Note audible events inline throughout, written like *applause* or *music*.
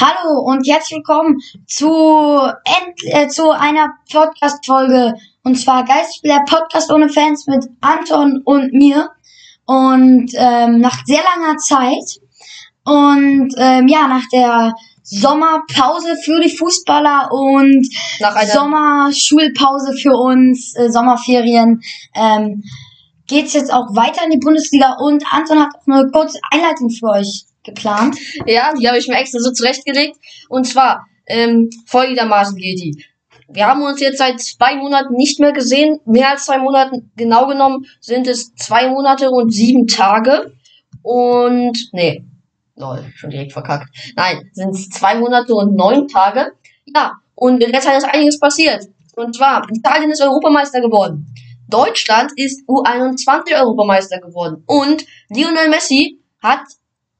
Hallo und herzlich willkommen zu, end, äh, zu einer Podcast-Folge. Und zwar Geistspieler Podcast ohne Fans mit Anton und mir. Und ähm, nach sehr langer Zeit. Und ähm, ja, nach der Sommerpause für die Fußballer und Nach einer- Sommerschulpause für uns, äh, Sommerferien, ähm, geht's jetzt auch weiter in die Bundesliga. Und Anton hat auch eine kurze Einleitung für euch geplant. Ja, die habe ich mir extra so zurechtgelegt. Und zwar, ähm, folgendermaßen geht die. Wir haben uns jetzt seit zwei Monaten nicht mehr gesehen. Mehr als zwei Monaten, genau genommen, sind es zwei Monate und sieben Tage. Und, nee, lol, schon direkt verkackt. Nein, sind es zwei Monate und neun Tage. Ja, und in der Zeit ist einiges passiert. Und zwar, Italien ist Europameister geworden. Deutschland ist U21 Europameister geworden. Und Lionel Messi hat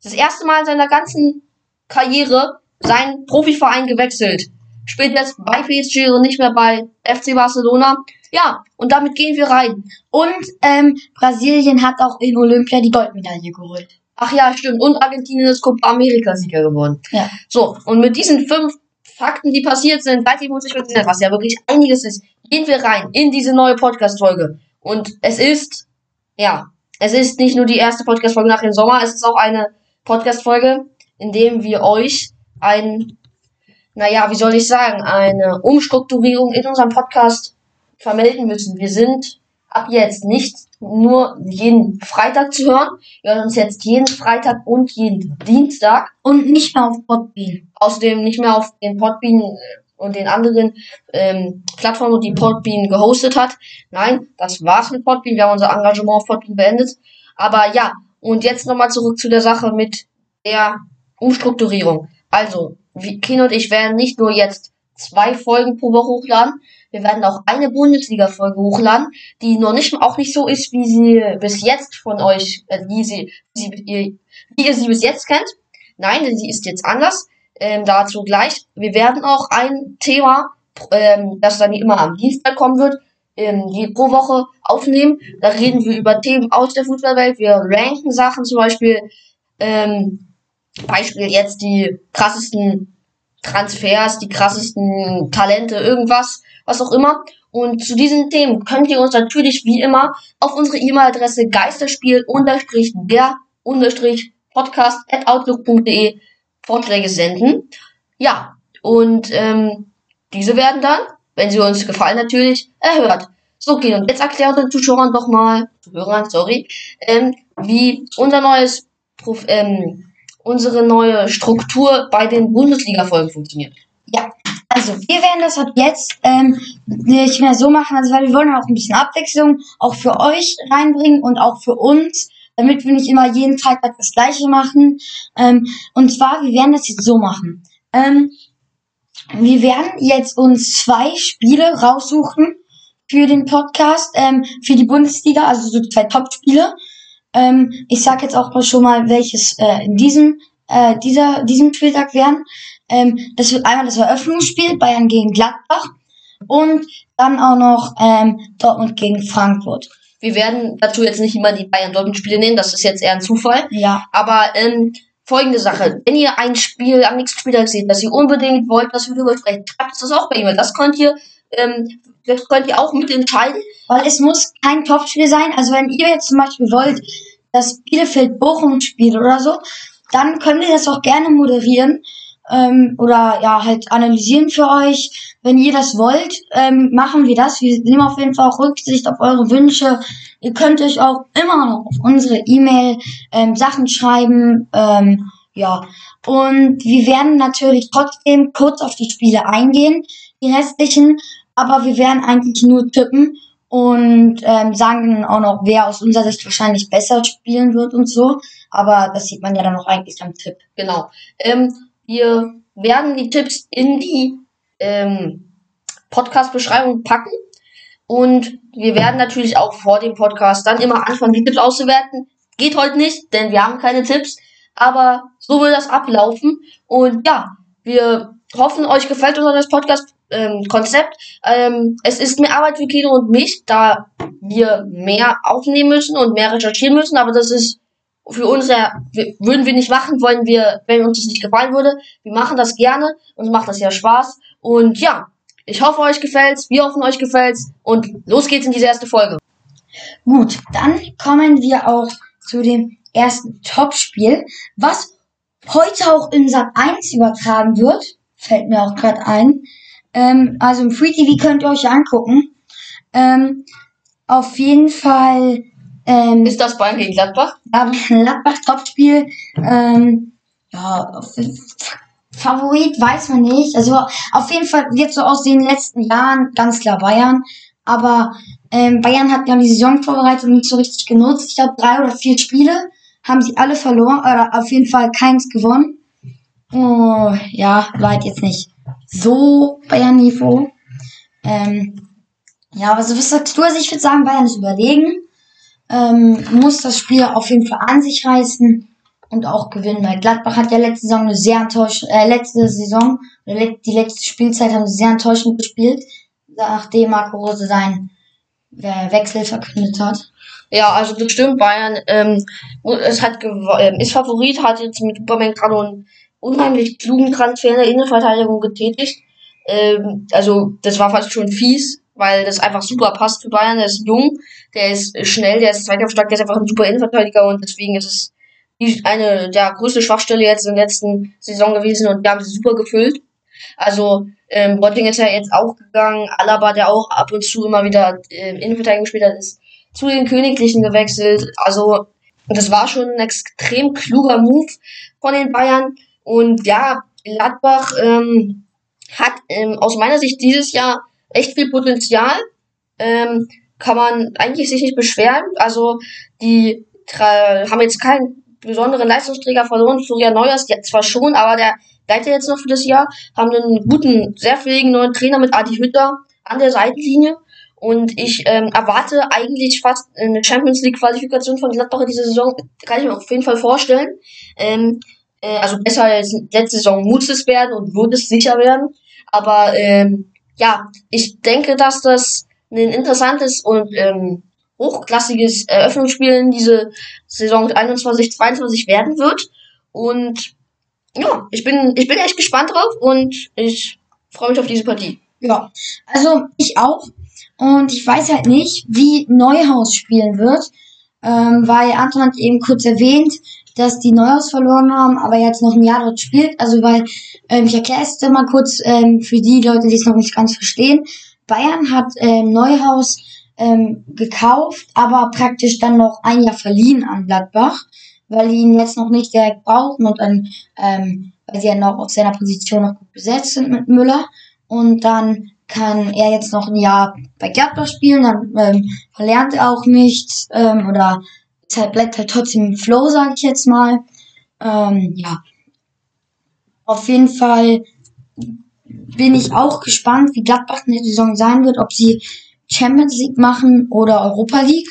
das erste Mal in seiner ganzen Karriere seinen Profiverein gewechselt. Spielt jetzt bei PSG und nicht mehr bei FC Barcelona. Ja, und damit gehen wir rein. Und ähm, Brasilien hat auch in Olympia die Goldmedaille geholt. Ach ja, stimmt. Und Argentinien ist Copa America Sieger geworden. Ja. So, und mit diesen fünf Fakten, die passiert sind, mehr gesehen hat, was ja wirklich einiges ist, gehen wir rein in diese neue Podcast-Folge. Und es ist, ja, es ist nicht nur die erste Podcast-Folge nach dem Sommer, es ist auch eine Podcast-Folge, in dem wir euch ein, naja, wie soll ich sagen, eine Umstrukturierung in unserem Podcast vermelden müssen. Wir sind ab jetzt nicht nur jeden Freitag zu hören, wir hören uns jetzt jeden Freitag und jeden Dienstag. Und nicht mehr auf Podbean. Außerdem nicht mehr auf den Podbean äh, und den anderen ähm, Plattformen, die Podbean gehostet hat. Nein, das war's mit Podbean. Wir haben unser Engagement auf Podbean beendet. Aber ja, und jetzt nochmal zurück zu der Sache mit der Umstrukturierung. Also, Kino und ich werden nicht nur jetzt zwei Folgen pro Woche hochladen, wir werden auch eine Bundesliga-Folge hochladen, die noch nicht, auch nicht so ist, wie sie bis jetzt von euch, äh, wie sie, wie, sie, ihr, wie ihr sie bis jetzt kennt. Nein, denn sie ist jetzt anders. Ähm, dazu gleich. Wir werden auch ein Thema, ähm, das dann immer am Dienstag kommen wird, ähm, die pro Woche aufnehmen. Da reden wir über Themen aus der Fußballwelt. Wir ranken Sachen, zum Beispiel, ähm, Beispiel jetzt die krassesten Transfers, die krassesten Talente, irgendwas, was auch immer. Und zu diesen Themen könnt ihr uns natürlich wie immer auf unsere E-Mail-Adresse geisterspiel-der-podcast.outlook.de Vorschläge senden. Ja, und ähm, diese werden dann, wenn sie uns gefallen natürlich, erhört. So, okay, und jetzt erklärt den Zuschauern doch mal, Zuhörern, sorry, ähm, wie unser neues, Prof ähm, unsere neue Struktur bei den Bundesliga-Folgen funktioniert. Also, wir werden das ab jetzt ähm, nicht mehr so machen, also weil wir wollen auch ein bisschen Abwechslung auch für euch reinbringen und auch für uns, damit wir nicht immer jeden Freitag das gleiche machen. Ähm, und zwar, wir werden das jetzt so machen. Ähm, wir werden jetzt uns zwei Spiele raussuchen für den Podcast, ähm, für die Bundesliga, also so zwei Top-Spiele. Ähm, ich sag jetzt auch mal schon mal, welches äh, in diesem, äh, dieser, diesem Spieltag werden. Ähm, das wird einmal das Eröffnungsspiel Bayern gegen Gladbach und dann auch noch ähm, Dortmund gegen Frankfurt. Wir werden dazu jetzt nicht immer die Bayern-Dortmund-Spiele nehmen, das ist jetzt eher ein Zufall. Ja, Aber ähm, folgende Sache, wenn ihr ein Spiel am nächsten Spieltag seht, das ihr unbedingt wollt, dass wir darüber sprechen, schreibt das auch bei E-Mail. Das könnt ihr, ähm, das könnt ihr auch mitentscheiden. weil es muss kein Topspiel sein. Also wenn ihr jetzt zum Beispiel wollt, dass Bielefeld Bochum spielt oder so, dann können wir das auch gerne moderieren ähm, oder ja halt analysieren für euch. Wenn ihr das wollt, ähm, machen wir das. Wir nehmen auf jeden Fall auch Rücksicht auf eure Wünsche. Ihr könnt euch auch immer noch auf unsere E-Mail ähm, Sachen schreiben. Ähm, ja, und wir werden natürlich trotzdem kurz auf die Spiele eingehen, die restlichen, aber wir werden eigentlich nur tippen und ähm, sagen dann auch noch, wer aus unserer Sicht wahrscheinlich besser spielen wird und so. Aber das sieht man ja dann auch eigentlich am Tipp. Genau. Ähm, wir werden die Tipps in die ähm, Podcast-Beschreibung packen. Und wir werden natürlich auch vor dem Podcast dann immer anfangen, die Tipps auszuwerten. Geht heute nicht, denn wir haben keine Tipps. Aber so wird das ablaufen. Und ja, wir hoffen, euch gefällt unser Podcast-Konzept. Ähm, es ist mehr Arbeit für Kino und mich, da wir mehr aufnehmen müssen und mehr recherchieren müssen. Aber das ist für uns ja, würden wir nicht machen, wollen wir, wenn uns das nicht gefallen würde. Wir machen das gerne, uns macht das ja Spaß. Und ja, ich hoffe, euch gefällt's, wir hoffen, euch gefällt's. Und los geht's in diese erste Folge. Gut, dann kommen wir auch zu dem ersten Topspiel, was heute auch in Sat 1 übertragen wird. Fällt mir auch gerade ein. Ähm, also im Free TV könnt ihr euch angucken. Ähm, auf jeden Fall. Ähm, ist das Bayern gegen Gladbach? Ja, Gladbach Topspiel. Ähm, ja, Favorit weiß man nicht. Also auf jeden Fall wird so aus den letzten Jahren ganz klar Bayern. Aber ähm, Bayern hat ja die Saisonvorbereitung nicht so richtig genutzt. Ich glaube, drei oder vier Spiele haben sie alle verloren, oder auf jeden Fall keins gewonnen. Oh, ja, war halt jetzt nicht so Bayern-Niveau. Ähm, ja, also was sagst du? Also ich würde sagen, Bayern ist überlegen. Ähm, muss das Spiel auf jeden Fall an sich reißen und auch gewinnen, weil Gladbach hat ja letzte Saison eine sehr enttäuschende, äh, letzte Saison, die letzte Spielzeit haben sie sehr enttäuschend gespielt, nachdem Marco Rose seinen äh, Wechsel verkündet hat. Ja, also das stimmt, Bayern ähm, es hat äh, ist Favorit, hat jetzt mit Superman gerade einen unheimlich klugen Transfer in der Innenverteidigung getätigt. Ähm, also das war fast schon fies, weil das einfach super passt für Bayern. Der ist jung, der ist schnell, der ist zweikampfstark, der ist einfach ein super Innenverteidiger und deswegen ist es eine der größte Schwachstelle jetzt in der letzten Saison gewesen und die haben sie super gefüllt. Also ähm, Botting ist ja jetzt auch gegangen, Alaba, der auch ab und zu immer wieder äh, Innenverteidigung gespielt hat, ist zu den Königlichen gewechselt. Also das war schon ein extrem kluger Move von den Bayern. Und ja, Gladbach ähm, hat ähm, aus meiner Sicht dieses Jahr echt viel Potenzial. Ähm, kann man eigentlich sich nicht beschweren. Also die haben jetzt keinen besonderen Leistungsträger verloren. Florian Neuers zwar schon, aber der leitet jetzt noch für das Jahr. Haben einen guten, sehr fähigen neuen Trainer mit Adi Hütter an der Seitenlinie. Und ich ähm, erwarte eigentlich fast eine Champions League Qualifikation von Gladbach in dieser Saison. Kann ich mir auf jeden Fall vorstellen. Ähm, äh, also besser als letzte Saison muss es werden und wird es sicher werden. Aber ähm, ja, ich denke, dass das ein interessantes und ähm, hochklassiges Eröffnungsspiel in diese Saison 21, 22 werden wird. Und ja, ich bin, ich bin echt gespannt drauf und ich freue mich auf diese Partie. Ja, also ich auch. Und ich weiß halt nicht, wie Neuhaus spielen wird, ähm, weil Anton hat eben kurz erwähnt, dass die Neuhaus verloren haben, aber jetzt noch ein Jahr dort spielt. Also weil, ähm, ich erkläre es mal kurz ähm, für die Leute, die es noch nicht ganz verstehen. Bayern hat ähm, Neuhaus ähm, gekauft, aber praktisch dann noch ein Jahr verliehen an Gladbach, weil die ihn jetzt noch nicht direkt brauchen und dann, ähm, weil sie ja noch auf seiner Position noch gut besetzt sind mit Müller. Und dann kann er jetzt noch ein Jahr bei Gladbach spielen, dann ähm, verlernt er auch nichts ähm, oder halt, bleibt halt trotzdem im Flow, sage ich jetzt mal. Ähm, ja. Auf jeden Fall bin ich auch gespannt, wie Gladbach in der Saison sein wird, ob sie Champions League machen oder Europa League.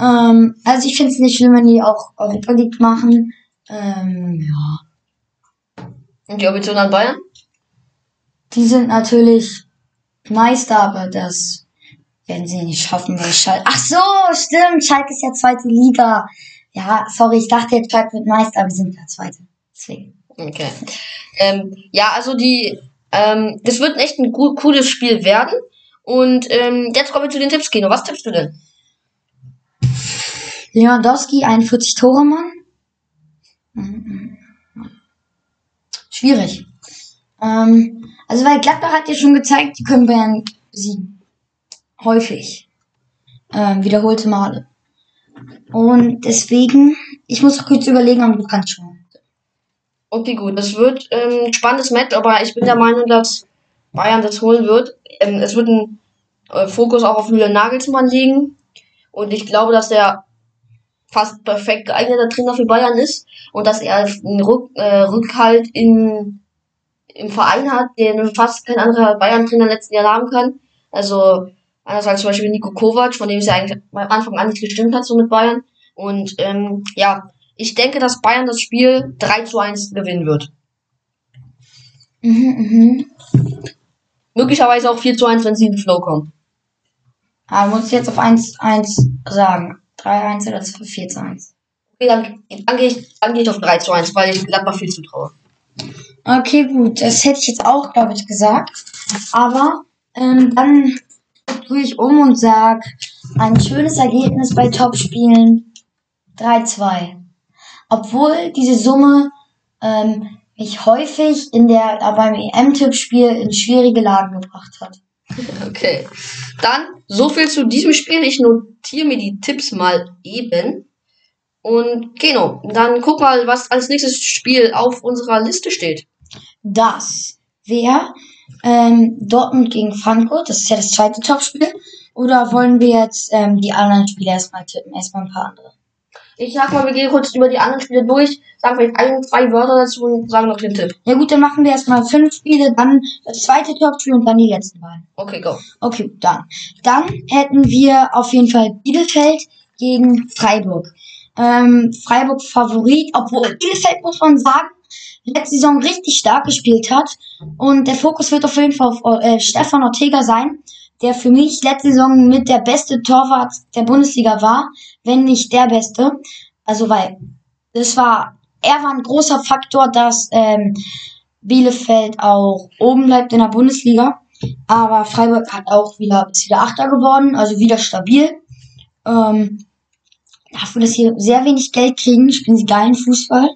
Ähm, also ich finde es nicht schlimm, wenn die auch Europa League machen. Ähm, ja. Und die Ambition an Bayern? Die sind natürlich Meister, aber das werden sie nicht schaffen, weil Schalke. Ach so, stimmt, Schalke ist ja zweite Liga. Ja, sorry, ich dachte jetzt Schalke wird Meister, aber wir sind ja zweite. Deswegen. Okay. Ähm, ja, also die, ähm, das wird echt ein cooles Spiel werden. Und ähm, jetzt kommen wir zu den Tipps, Kino. Was tippst du denn? Lewandowski, 41 Tore, Mann. Schwierig. Ähm, also weil Gladbach hat ja schon gezeigt, die können Bayern besiegen. Häufig. Ähm, wiederholte Male. Und deswegen, ich muss kurz überlegen, aber du kannst schon. Okay, gut. Das wird ähm, spannendes Match, aber ich bin der Meinung, dass Bayern das holen wird. Ähm, es wird ein äh, Fokus auch auf Julian Nagelsmann liegen. Und ich glaube, dass er fast perfekt geeigneter Trainer für Bayern ist und dass er einen Rück, äh, Rückhalt in im Verein hat, den fast kein anderer Bayern-Trainer letzten Jahr haben kann. Also anders als zum Beispiel Nico Kovac, von dem es ja eigentlich am Anfang an nicht gestimmt hat, so mit Bayern. Und ähm, ja, ich denke, dass Bayern das Spiel 3 zu 1 gewinnen wird. Mhm, mhm. Möglicherweise auch 4 zu 1, wenn sie in den Flow kommen. Aber muss ich jetzt auf 1 1 sagen? 3 1 oder 4 zu 1? Okay, dann, dann gehe ich, dann gehe ich auf 3 zu 1, weil ich Gladbach viel zutraue. Okay, gut, das hätte ich jetzt auch, glaube ich, gesagt. Aber ähm, dann tue ich um und sage, ein schönes Ergebnis bei Topspielen 3-2. Obwohl diese Summe ähm, mich häufig in der beim EM-Tippspiel in schwierige Lagen gebracht hat. Okay. Dann so viel zu diesem Spiel. Ich notiere mir die Tipps mal eben. Und genau, dann guck mal, was als nächstes Spiel auf unserer Liste steht. Das wäre ähm, Dortmund gegen Frankfurt. Das ist ja das zweite Topspiel. Oder wollen wir jetzt ähm, die anderen Spiele erstmal tippen? Erstmal ein paar andere. Ich sag mal, wir gehen kurz über die anderen Spiele durch, sagen vielleicht ein, zwei Wörter dazu und sagen noch den Tipp. Ja gut, dann machen wir erstmal fünf Spiele, dann das zweite Topspiel und dann die letzten beiden. Okay, go. Okay, dann. Dann hätten wir auf jeden Fall Bielefeld gegen Freiburg. Ähm, Freiburg Favorit, obwohl Bielefeld, muss man sagen, letzte Saison richtig stark gespielt hat. Und der Fokus wird auf jeden Fall auf äh, Stefan Ortega sein, der für mich letzte Saison mit der beste Torwart der Bundesliga war, wenn nicht der beste. Also weil das war, er war ein großer Faktor, dass ähm, Bielefeld auch oben bleibt in der Bundesliga. Aber Freiburg hat auch wieder, ist wieder Achter geworden, also wieder stabil. Ähm, dafür, dass sie sehr wenig Geld kriegen, spielen sie geilen Fußball.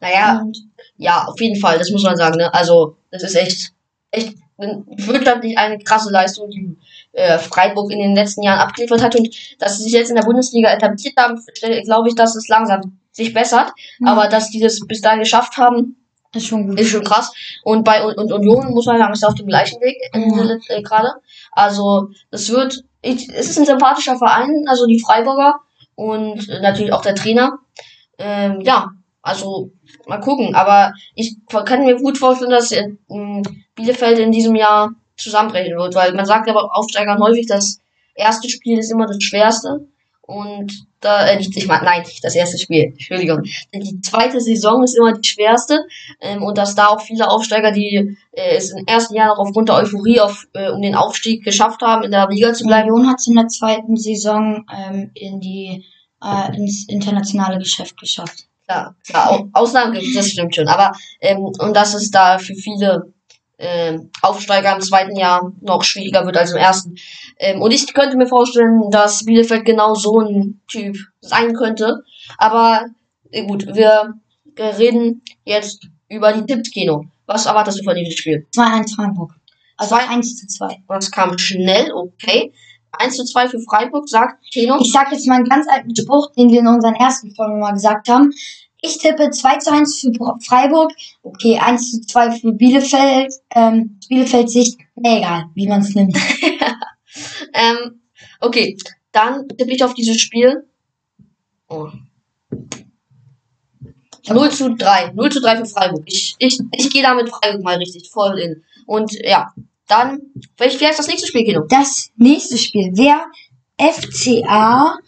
Naja, Und ja, auf jeden Fall, das muss man sagen, ne? Also, das ist echt, echt wirtschaftlich eine krasse Leistung, die äh, Freiburg in den letzten Jahren abgeliefert hat und dass sie sich jetzt in der Bundesliga etabliert haben, stell- glaube ich, dass es langsam sich bessert. Mhm. Aber dass die das bis dahin geschafft haben, ist schon ist schon krass. Und bei und, und Union muss man sagen, ist auf dem gleichen Weg Mhm. äh, gerade. Also es wird, ich, es ist ein sympathischer Verein, also die Freiburger und äh, natürlich auch der Trainer. Ähm, ja, also mal gucken. Aber ich kann mir gut vorstellen, dass äh, Bielefeld in diesem Jahr zusammenbrechen wird, weil man sagt ja bei Aufsteigern häufig, das erste Spiel ist immer das schwerste. Und da, äh, nicht, ich meine, nein, nicht das erste Spiel, Entschuldigung. Die zweite Saison ist immer die schwerste. Ähm, und dass da auch viele Aufsteiger, die äh, es im ersten Jahr noch aufgrund der Euphorie auf, äh, um den Aufstieg geschafft haben, in der Liga zu bleiben. Union hat es in der zweiten Saison ähm, in die äh, ins internationale Geschäft geschafft. Klar, klar, Au- Ausnahmen gibt es, das stimmt schon. Aber, ähm, und dass es da für viele ähm, Aufsteiger im zweiten Jahr noch schwieriger wird als im ersten. Ähm, und ich könnte mir vorstellen, dass Bielefeld genau so ein Typ sein könnte. Aber äh, gut, wir reden jetzt über die Tipps, Kino. Was erwartest du von diesem Spiel? 2-1 Freiburg. Also Zwei- 1 zu 2. Das kam schnell, okay. 1 zu 2 für Freiburg, sagt Keno. Ich sag jetzt mal einen ganz alten Spruch, den wir in unseren ersten Folgen mal gesagt haben. Ich tippe 2 zu 1 für Freiburg. Okay, 1 zu 2 für Bielefeld. Ähm, Bielefeld Sicht. Nee, egal, wie man es nimmt. *laughs* Ähm, okay, dann tippe ich auf dieses Spiel. Oh. 0 zu 3. 0 zu 3 für Freiburg. Ich, ich, ich gehe da mit Freiburg mal richtig voll in. Und ja, dann, welches wäre das nächste Spiel, Kino? Das nächste Spiel wäre FCA,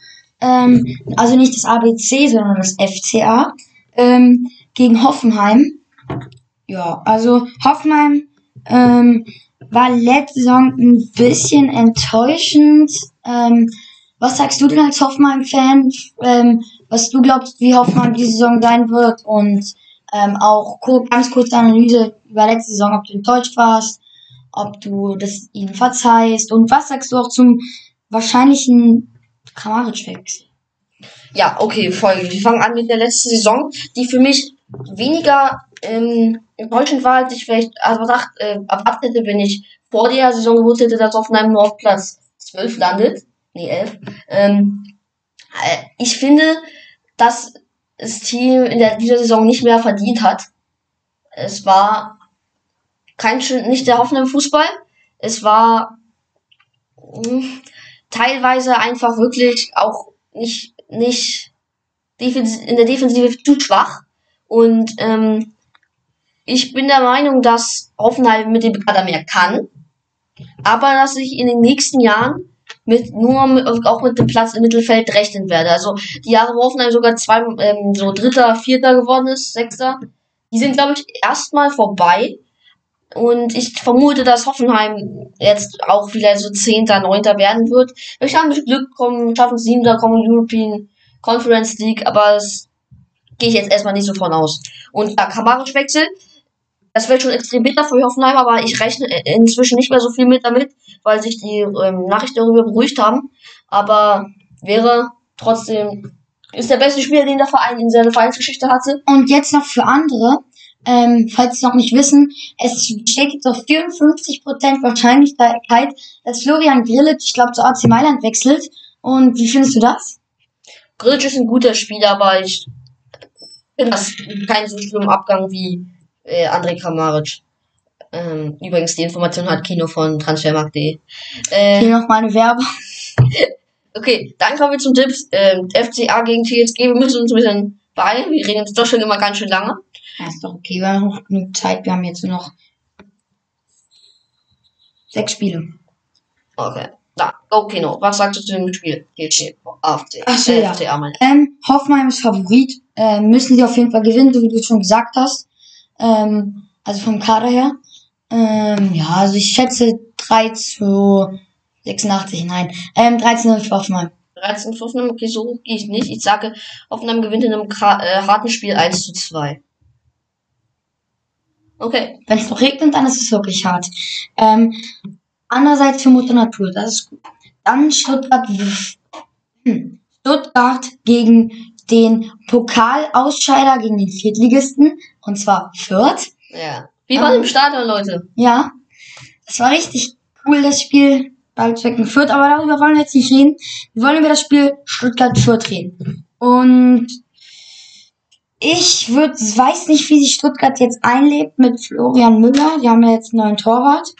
ähm, also nicht das ABC, sondern das FCA, ähm, gegen Hoffenheim. Ja, also Hoffenheim ähm, war letzte Saison ein bisschen enttäuschend. Ähm, was sagst du denn als Hoffenheim-Fan, ähm, was du glaubst, wie Hoffenheim diese Saison sein wird? Und ähm, auch ganz kurze Analyse über letzte Saison, ob du enttäuscht warst, ob du das ihnen verzeihst und was sagst du auch zum wahrscheinlichen Kramaric-Wechsel? Ja, okay, folgendes. Wir fangen an mit der letzten Saison, die für mich weniger ähm, enttäuschend war, als ich vielleicht erdacht, äh, erwartet hätte, wenn ich vor der Saison gewusst hätte, dass Hoffenheim nur auf Platz 12 landet. Nee, 11. Ähm, äh, ich finde, dass das Team in der, dieser Saison nicht mehr verdient hat. Es war kein schön, nicht der Hoffenheim Fußball. Es war mh, teilweise einfach wirklich auch nicht, nicht in der Defensive zu schwach. Und ähm, ich bin der Meinung, dass Hoffenheim mit dem Kader mehr kann, aber dass ich in den nächsten Jahren mit nur mit, auch mit dem Platz im Mittelfeld rechnen werde. Also die Jahre, wo Hoffenheim sogar zwei ähm, so Dritter, Vierter geworden ist, Sechster, die sind glaube ich erstmal vorbei. Und ich vermute, dass Hoffenheim jetzt auch wieder so Zehnter, Neunter werden wird. Vielleicht haben wir Glück, kommen, schaffen es Siebter, kommen in die European Conference League, aber es gehe ich jetzt erstmal nicht so von aus. Und ja, Kamaric-Wechsel, das wird schon extrem bitter für Hoffenheim, aber ich rechne inzwischen nicht mehr so viel mit damit, weil sich die ähm, Nachrichten darüber beruhigt haben. Aber wäre trotzdem, ist der beste Spieler, den der Verein in seiner Vereinsgeschichte hatte. Und jetzt noch für andere, ähm, falls Sie noch nicht wissen, es jetzt auf 54% Wahrscheinlichkeit, dass Florian Grillitsch, ich glaube, zu AC Mailand wechselt. Und wie findest du das? Grillitsch ist ein guter Spieler, aber ich finde das kein so schlimmer Abgang wie äh, André Kramaric. Ähm, übrigens, die Information hat Kino von Transfermarkt.de. Äh, Hier noch mal eine Werbung. *laughs* okay, dann kommen wir zum Tipp. Ähm, FCA gegen TSG. Wir müssen uns ein bisschen beeilen. Wir reden jetzt doch schon immer ganz schön lange. Ja, ist doch okay. Wir haben noch genug Zeit. Wir haben jetzt nur noch sechs Spiele. Okay. Da, okay, no. Was sagst du zu dem Spiel? TSG, AFC. Ach so, äh, ja. Meine. Ähm, Hoffenheim ist Favorit. Äh, müssen sie auf jeden Fall gewinnen, so wie du schon gesagt hast. Ähm, also vom Kader her. Ähm, ja, also ich schätze 3 zu 86, nein. Ähm, 13 für Hoffenheim. 13 für Hoffenheim, okay, so hoch gehe ich nicht. Ich sage, Hoffenheim gewinnt in einem äh, harten Spiel 1 zu 2. Okay. Wenn es noch regnet, dann ist es wirklich hart. Ähm, andererseits für Mutter Natur, das ist gut. Dann Stuttgart, hm, Stuttgart gegen den Pokalausscheider gegen den Viertligisten, und zwar Fürth. Ja. Wie war ähm, im Stadion, Leute? Ja. Das war richtig cool, das Spiel. Balzwecken Fürth, aber darüber wollen wir jetzt nicht reden. Wir wollen über das Spiel Stuttgart-Fürth reden. Und ich würd, weiß nicht, wie sich Stuttgart jetzt einlebt mit Florian Müller. Die haben ja jetzt einen neuen Torwart.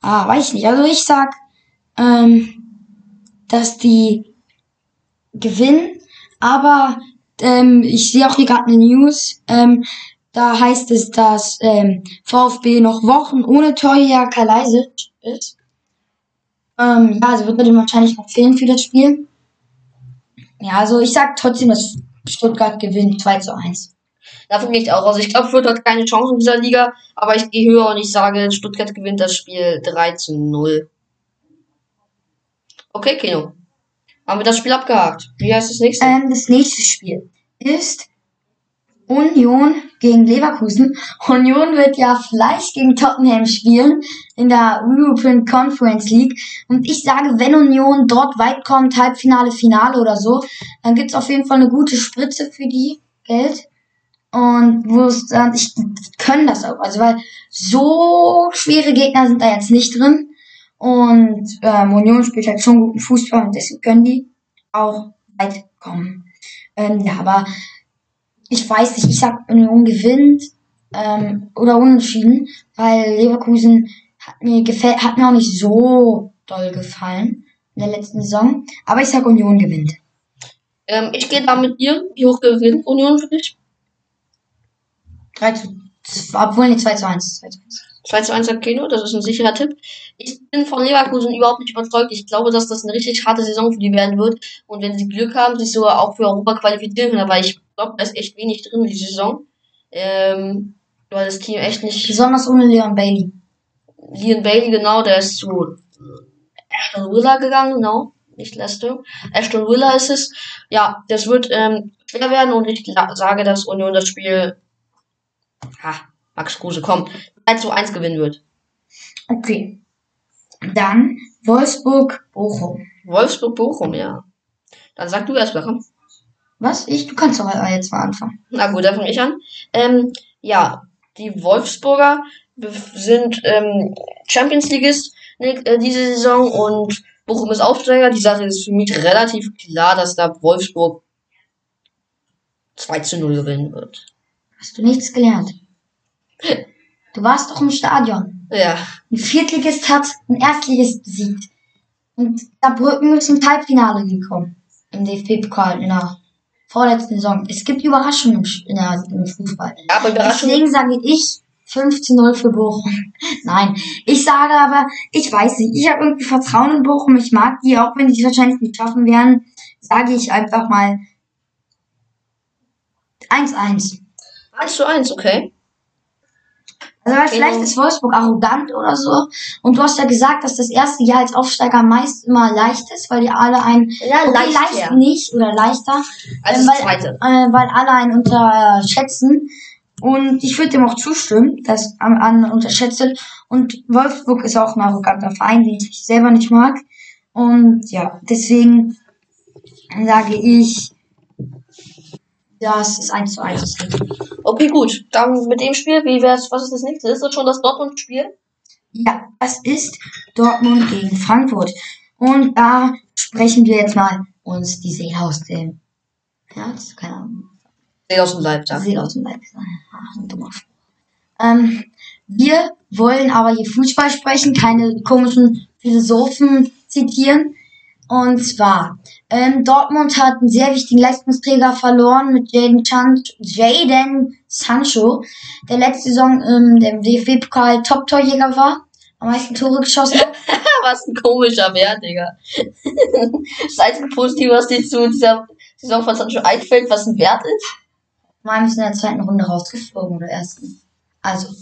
Ah, weiß ich nicht. Also ich sag, ähm, dass die gewinnen. Aber ähm, ich sehe auch hier gerade eine News. Ähm, da heißt es, dass ähm, VfB noch Wochen ohne Torjäger Kaleisic ist. Ähm, ja, also wird natürlich wahrscheinlich noch fehlen für das Spiel. Ja, also ich sag trotzdem, dass Stuttgart gewinnt 2 zu 1. Davon gehe ich auch aus. Ich glaube, Fürth hat keine Chance in dieser Liga, aber ich gehe höher und ich sage, Stuttgart gewinnt das Spiel 3 zu 0. Okay, Kino. Haben wir das Spiel abgehakt? Wie heißt das nächste? Ähm, das nächste Spiel ist Union gegen Leverkusen. Union wird ja vielleicht gegen Tottenham spielen in der European Conference League. Und ich sage, wenn Union dort weit kommt, Halbfinale, Finale oder so, dann gibt's auf jeden Fall eine gute Spritze für die Geld. Und wo es dann, ich können das auch. Also weil so schwere Gegner sind da jetzt nicht drin. Und ähm, Union spielt halt schon guten Fußball und deswegen können die auch weit kommen. Ähm, ja, aber ich weiß nicht, ich sag Union gewinnt ähm, oder unentschieden, weil Leverkusen hat mir gefällt, hat mir auch nicht so doll gefallen in der letzten Saison. Aber ich sag Union gewinnt. Ähm, ich gehe da mit dir. Wie hoch gewinnt Union für dich? 3 zu 2, obwohl nicht 2 zu 1. 2 zu 1. 2 zu 1 Keno, das ist ein sicherer Tipp. Ich bin von Leverkusen überhaupt nicht überzeugt. Ich glaube, dass das eine richtig harte Saison für die werden wird. Und wenn sie Glück haben, sich sogar auch für Europa qualifizieren können. Aber ich glaube, da ist echt wenig drin in die Saison. Ähm, weil das Team echt nicht. Besonders ohne Leon Bailey. Leon Bailey, genau, der ist zu Ashton Willer gegangen, genau. Nicht Leicester. Ashton Willer ist es. Ja, das wird ähm, schwer werden und ich sage, dass Union das Spiel. Ha, Max Kruse, komm. 3 zu 1 gewinnen wird. Okay. Dann Wolfsburg-Bochum. Wolfsburg-Bochum, ja. Dann sag du erst mal, komm. Was? Ich? Du kannst doch jetzt mal anfangen. Na gut, dann fange ich an. Ähm, ja, die Wolfsburger sind ähm, Champions Leagueist äh, diese Saison und Bochum ist Aufsteiger. Die Sache ist für mich relativ klar, dass da Wolfsburg 2 zu 0 gewinnen wird. Hast du nichts gelernt? *laughs* Du warst doch im Stadion. Ja. Ein Viertligist hat ein Erstligist besiegt. Und Saarbrücken ist ins Halbfinale gekommen. Im DFB-Pokal in der vorletzten Saison. Es gibt Überraschungen in der, im Fußball. Ja, aber Überraschungen. Deswegen sage ich 15-0 für Bochum. *laughs* Nein, ich sage aber, ich weiß nicht, ich habe irgendwie Vertrauen in Bochum. Ich mag die, auch wenn die es wahrscheinlich nicht schaffen werden, sage ich einfach mal 1-1. 1 zu 1, okay. Also weil vielleicht so- ist Wolfsburg arrogant oder so. Und du hast ja gesagt, dass das erste Jahr als Aufsteiger meist immer leicht ist, weil die alle ein Ja, okay, leicht, leicht nicht oder leichter, Also ähm, weil, äh, weil alle einen unterschätzen. Und ich würde dem auch zustimmen, dass am anderen unterschätzt. Und Wolfsburg ist auch ein arroganter Verein, den ich selber nicht mag. Und ja, deswegen sage ich, das ist eins zu eins. das Richtige. Okay, gut. Dann mit dem Spiel, wie wär's, was ist das nächste? Ist das schon das Dortmund-Spiel? Ja, das ist Dortmund gegen Frankfurt. Und da sprechen wir jetzt mal uns die Seele aus dem Herz, keine Ahnung, Nee, aus dem Leib, die Seele aus dem Leib. Ach, ein dummer. Ähm, wir wollen aber hier Fußball sprechen, keine komischen Philosophen zitieren. Und zwar, ähm, Dortmund hat einen sehr wichtigen Leistungsträger verloren mit Jaden, Chan Jaden Sancho, der letzte Saison ähm, im DFB-Pokal Top-Torjäger war, am meisten Tore geschossen hat. *laughs* Was ein komischer Wert, Digga. *laughs* das einzige Positive, was dir zu dieser Saison von Sancho einfällt, was ein Wert ist? Mal bisschen in der zweiten Runde rausgeflogen oder ersten. Also, *laughs*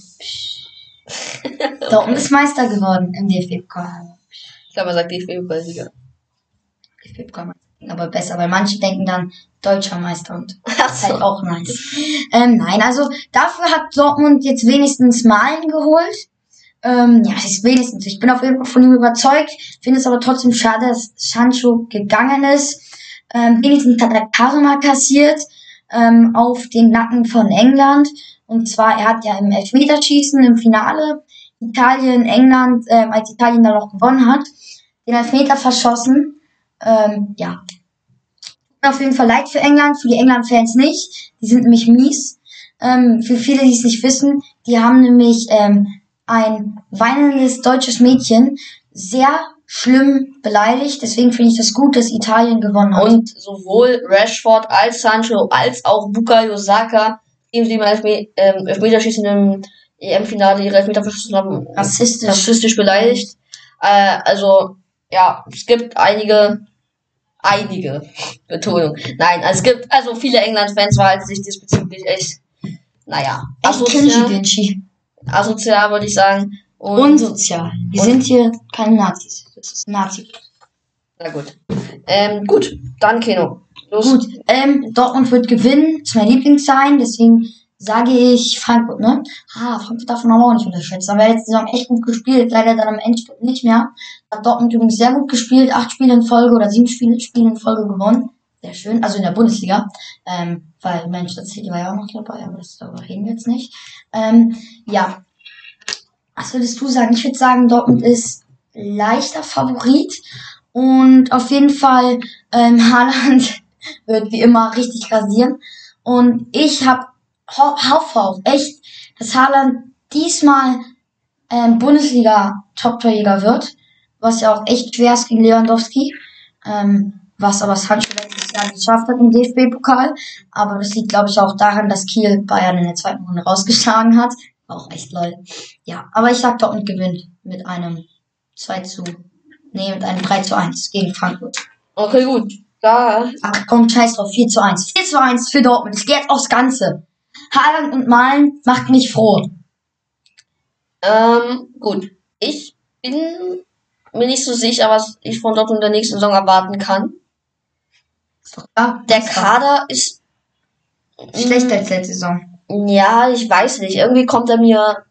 Dortmund ist Meister geworden im DFB-Pokal. Ich glaube, er sagt DFB-Pokalsieger. DFB-Pokal, aber besser, weil manche denken dann deutscher Meister und *laughs* Ach ist halt auch nice. Ähm, nein, also dafür hat Dortmund jetzt wenigstens Malen geholt. Ähm, ja, das ist wenigstens. Ich bin auf jeden Fall von ihm überzeugt. Finde es aber trotzdem schade, dass Sancho gegangen ist. Ähm, wenigstens hat er Karma kassiert ähm, auf den Nacken von England. Und zwar, er hat ja im Elfmeterschießen im Finale Italien, England, ähm, als Italien da noch gewonnen hat, den Elfmeter verschossen. Ähm, ja, auf jeden Fall leid für England, für die England-Fans nicht. Die sind nämlich mies. Ähm, für viele, die es nicht wissen, die haben nämlich ähm, ein weinendes deutsches Mädchen sehr schlimm beleidigt. Deswegen finde ich das gut, dass Italien gewonnen hat. Und sowohl Rashford als Sancho als auch Bukayo Saka, die im Elfme ähm, Elfmeterschießen im EM-Finale ihre Elfmeter verschossen haben, rassistisch. rassistisch beleidigt. Äh, also, ja, es gibt einige, einige, Betonung. Nein, also es gibt, also viele England-Fans verhalten sich diesbezüglich echt, naja, asozial, asozial würde ich sagen. Und, Unsozial. Wir und- sind hier keine Nazis. Das ist Nazi. na gut. Ähm, gut, dann Keno. Los. Gut, ähm, Dortmund wird gewinnen. Ist mein Lieblingsverein. Deswegen sage ich Frankfurt, ne? Ah, Frankfurt darf man auch nicht unterschätzen. Aber letzte Saison echt gut gespielt. Leider dann am Endspurt nicht mehr. Hat Dortmund übrigens sehr gut gespielt. Acht Spiele in Folge oder sieben Spiele, Spiele in Folge gewonnen. Sehr schön. Also in der Bundesliga. Ähm, weil Manchester City war ja auch noch dabei. Aber das darüber reden wir jetzt nicht. Ähm, ja. Was würdest du sagen? Ich würde sagen, Dortmund ist leichter Favorit. Und auf jeden Fall, ähm, *laughs* Haaland wird wie immer richtig rasieren. Und ich hab ho hoffe auch echt, dass Haaland diesmal ähm, Bundesliga Top-Torjäger wird, was ja auch echt schwer ist gegen Lewandowski, ähm, was aber Sancho letztes Jahr geschafft hat im DFB-Pokal. Aber das liegt, glaube ich, auch daran, dass Kiel Bayern in der zweiten Runde rausgeschlagen hat. Auch echt lol. Ja, aber ich sag Dortmund gewinnt mit einem 2 zu, nee, mit einem 3 zu 1 gegen Frankfurt. Okay, gut. Da, Ach komm, scheiß drauf, 4 zu 1. 4 zu 1 für Dortmund. Es geht jetzt aufs Ganze. Haaland und Malen macht mich froh. ähm, gut. Ich bin mir nicht so sicher, was ich von Dortmund in der nächsten Saison erwarten kann. Doch klar. Der Kader ist, Schlechter als letzte Saison. ja, ich weiß nicht. Irgendwie kommt er mir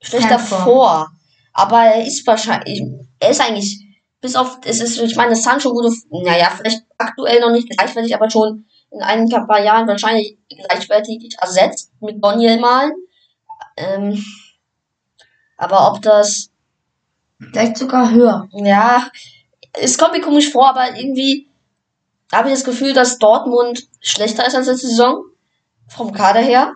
schlechter Form. vor. Aber er ist wahrscheinlich, er ist eigentlich, bis auf, es ist, ich meine, Sancho wurde, naja, vielleicht aktuell noch nicht gleichwertig, aber schon in ein paar Jahren wahrscheinlich gleichwertig ersetzt mit Boniel malen. Ähm, aber ob das, Vielleicht sogar höher. ja, es kommt mir komisch vor, aber irgendwie habe ich das Gefühl, dass Dortmund schlechter ist als letzte Saison. Vom Kader her.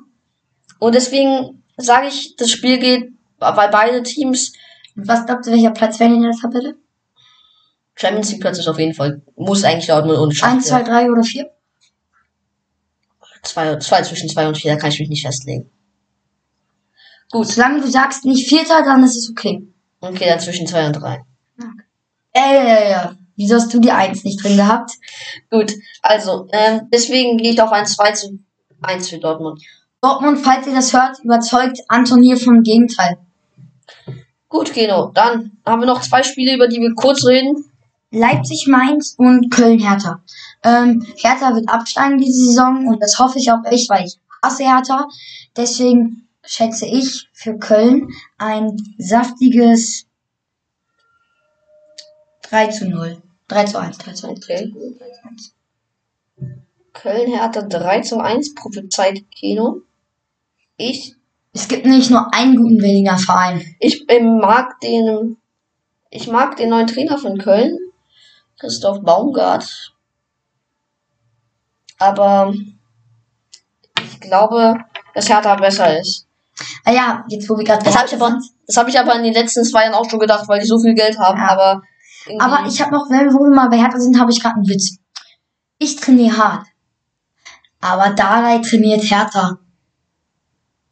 Und deswegen sage ich, das Spiel geht, weil beide Teams Und was glaubt ihr, welcher Platz werden in der Tabelle? Champions League Platz ist auf jeden Fall, muss eigentlich Dortmund ohne 1, 2, 3 oder 4? Zwei, zwei zwischen zwei und vier, da kann ich mich nicht festlegen. Gut, Solange du sagst nicht Vierter, dann ist es okay. okay, dann zwischen zwei und drei. Äh, ja, ja. Wieso hast du die 1 nicht drin gehabt? Gut, also, ähm, deswegen gehe ich auf ein 2 zu 1 für Dortmund. Dortmund, falls ihr das hört, überzeugt Anton hier vom Gegenteil. Gut, Keno. Dann haben wir noch zwei Spiele, über die wir kurz reden. Leipzig, Mainz und Köln, Hertha. Ähm, Hertha wird absteigen diese Saison und das hoffe ich auch echt, weil ich hasse Hertha. Deswegen schätze ich für Köln ein saftiges 3 zu 0. 3 zu 1, 3 zu 1. Okay. Köln Hertha 3 zu 1, prophezeit Keno. Ich, Es gibt nicht nur einen guten Berliner Verein. ich mag den, ich mag den neuen Trainer von Köln, Christoph Baumgart. Aber ich glaube, dass Hertha besser ist. Ah ja, jetzt wo wir gerade Das habe ich aber, das habe ich aber in den letzten zwei Jahren auch schon gedacht, weil die so viel Geld haben. Ja. Aber Aber ich habe noch, wenn wir wo wir mal bei Hertha sind, habe ich gerade einen Witz. Ich trainiere hart. Aber Dalai trainiert Hertha.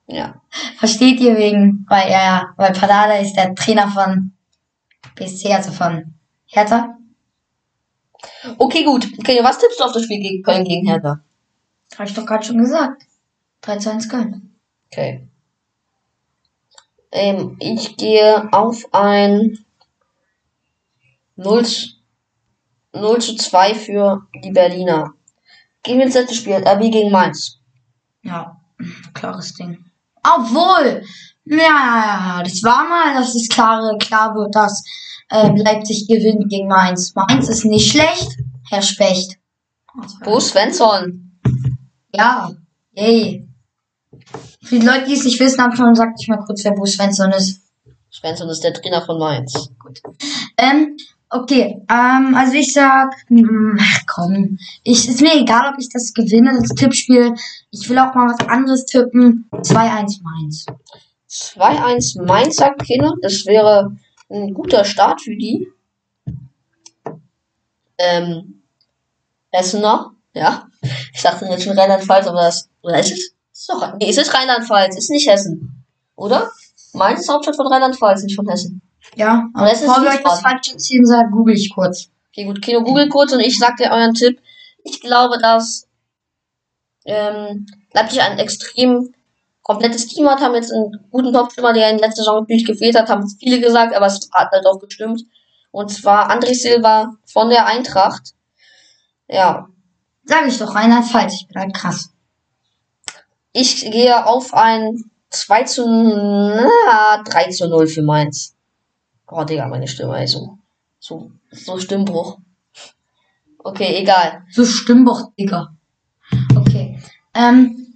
ja. Versteht ihr wegen? Weil er, weil Padada ist der Trainer von BSC, also von Hertha. Okay, gut. Okay, was tippst du auf das Spiel gegen Köln gegen Hertha? Habe ich doch gerade schon gesagt. 3 zu 1 Köln. Okay. Ähm, ich gehe auf ein 0 zu, 0 zu 2 für die Berliner. Gehen wir ins letzte Spiel. RB gegen Mainz. Ja, klares Ding. Obwohl, ja, das war mal, dass es klare, klar wird, dass ähm, Leipzig gewinnt gegen Mainz. Mainz ist nicht schlecht, Herr Specht. Bo Svensson. Ja, yay. Für die Leute, die es nicht wissen, habe ich schon gesagt, ich mal kurz, wer Bo Svensson ist. Svensson ist der Trainer von Mainz. Ähm, okay, ähm, also ich sag, mm, ach komm, ich, ist mir egal, ob ich das gewinne, das Tippspiel. Ich will auch mal was anderes tippen. 2-1 Mainz. 2-1 Mainz, sagt Kino. Das wäre ein guter Start für die. Ähm, Essener, ja. Ich dachte jetzt schon Rheinland-Pfalz, aber das, oder ist es? Ist doch, nee, es ist Rheinland-Pfalz, ist nicht Hessen. Oder? Mainz ist Hauptstadt von Rheinland-Pfalz, nicht von Hessen. Ja, Aber das ist bevor wir euch das Wiesbaden. falsch erzählen, sagt, google ich kurz. Okay, gut, Kino, google kurz und ich sag dir euren Tipp. Ich glaube, dass ähm, Leipzig ein extrem komplettes Team hat, haben jetzt einen guten Topstürmer, der in letzter Saison natürlich gefehlt hat, haben viele gesagt, aber es hat halt auch gestimmt. Und zwar André Silva von der Eintracht. Ja, Sag ich doch, Rheinland-Pfalz, ich bin halt krass. ich gehe auf ein 2 zu, na, 3 zu 0 für Mainz. Oh, Digga, meine Stimme, ey, so, so, so Stimmbruch. Okay, egal. So Stimmboch, Digga. Okay. Ähm,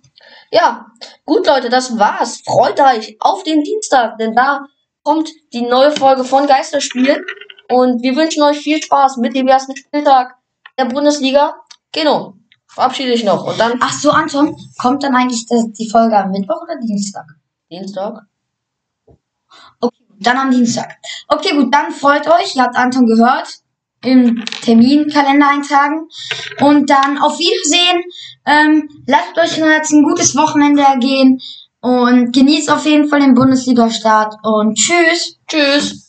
Ja, gut, Leute, das war's. Freut euch auf den Dienstag, denn da kommt die neue Folge von Geisterspiel. Und wir wünschen euch viel Spaß mit dem ersten Spieltag der Bundesliga. Genau. Verabschiede ich noch. Und dann ach so, Anton, kommt dann eigentlich die Folge am Mittwoch oder Dienstag? Dienstag. Okay, dann am Dienstag. Okay, gut, dann freut euch. Ihr habt Anton gehört. Im Terminkalender eintragen. Und dann auf Wiedersehen. Ähm, lasst euch jetzt ein gutes Wochenende ergehen. Und genießt auf jeden Fall den Bundesliga-Start. Und tschüss. Tschüss.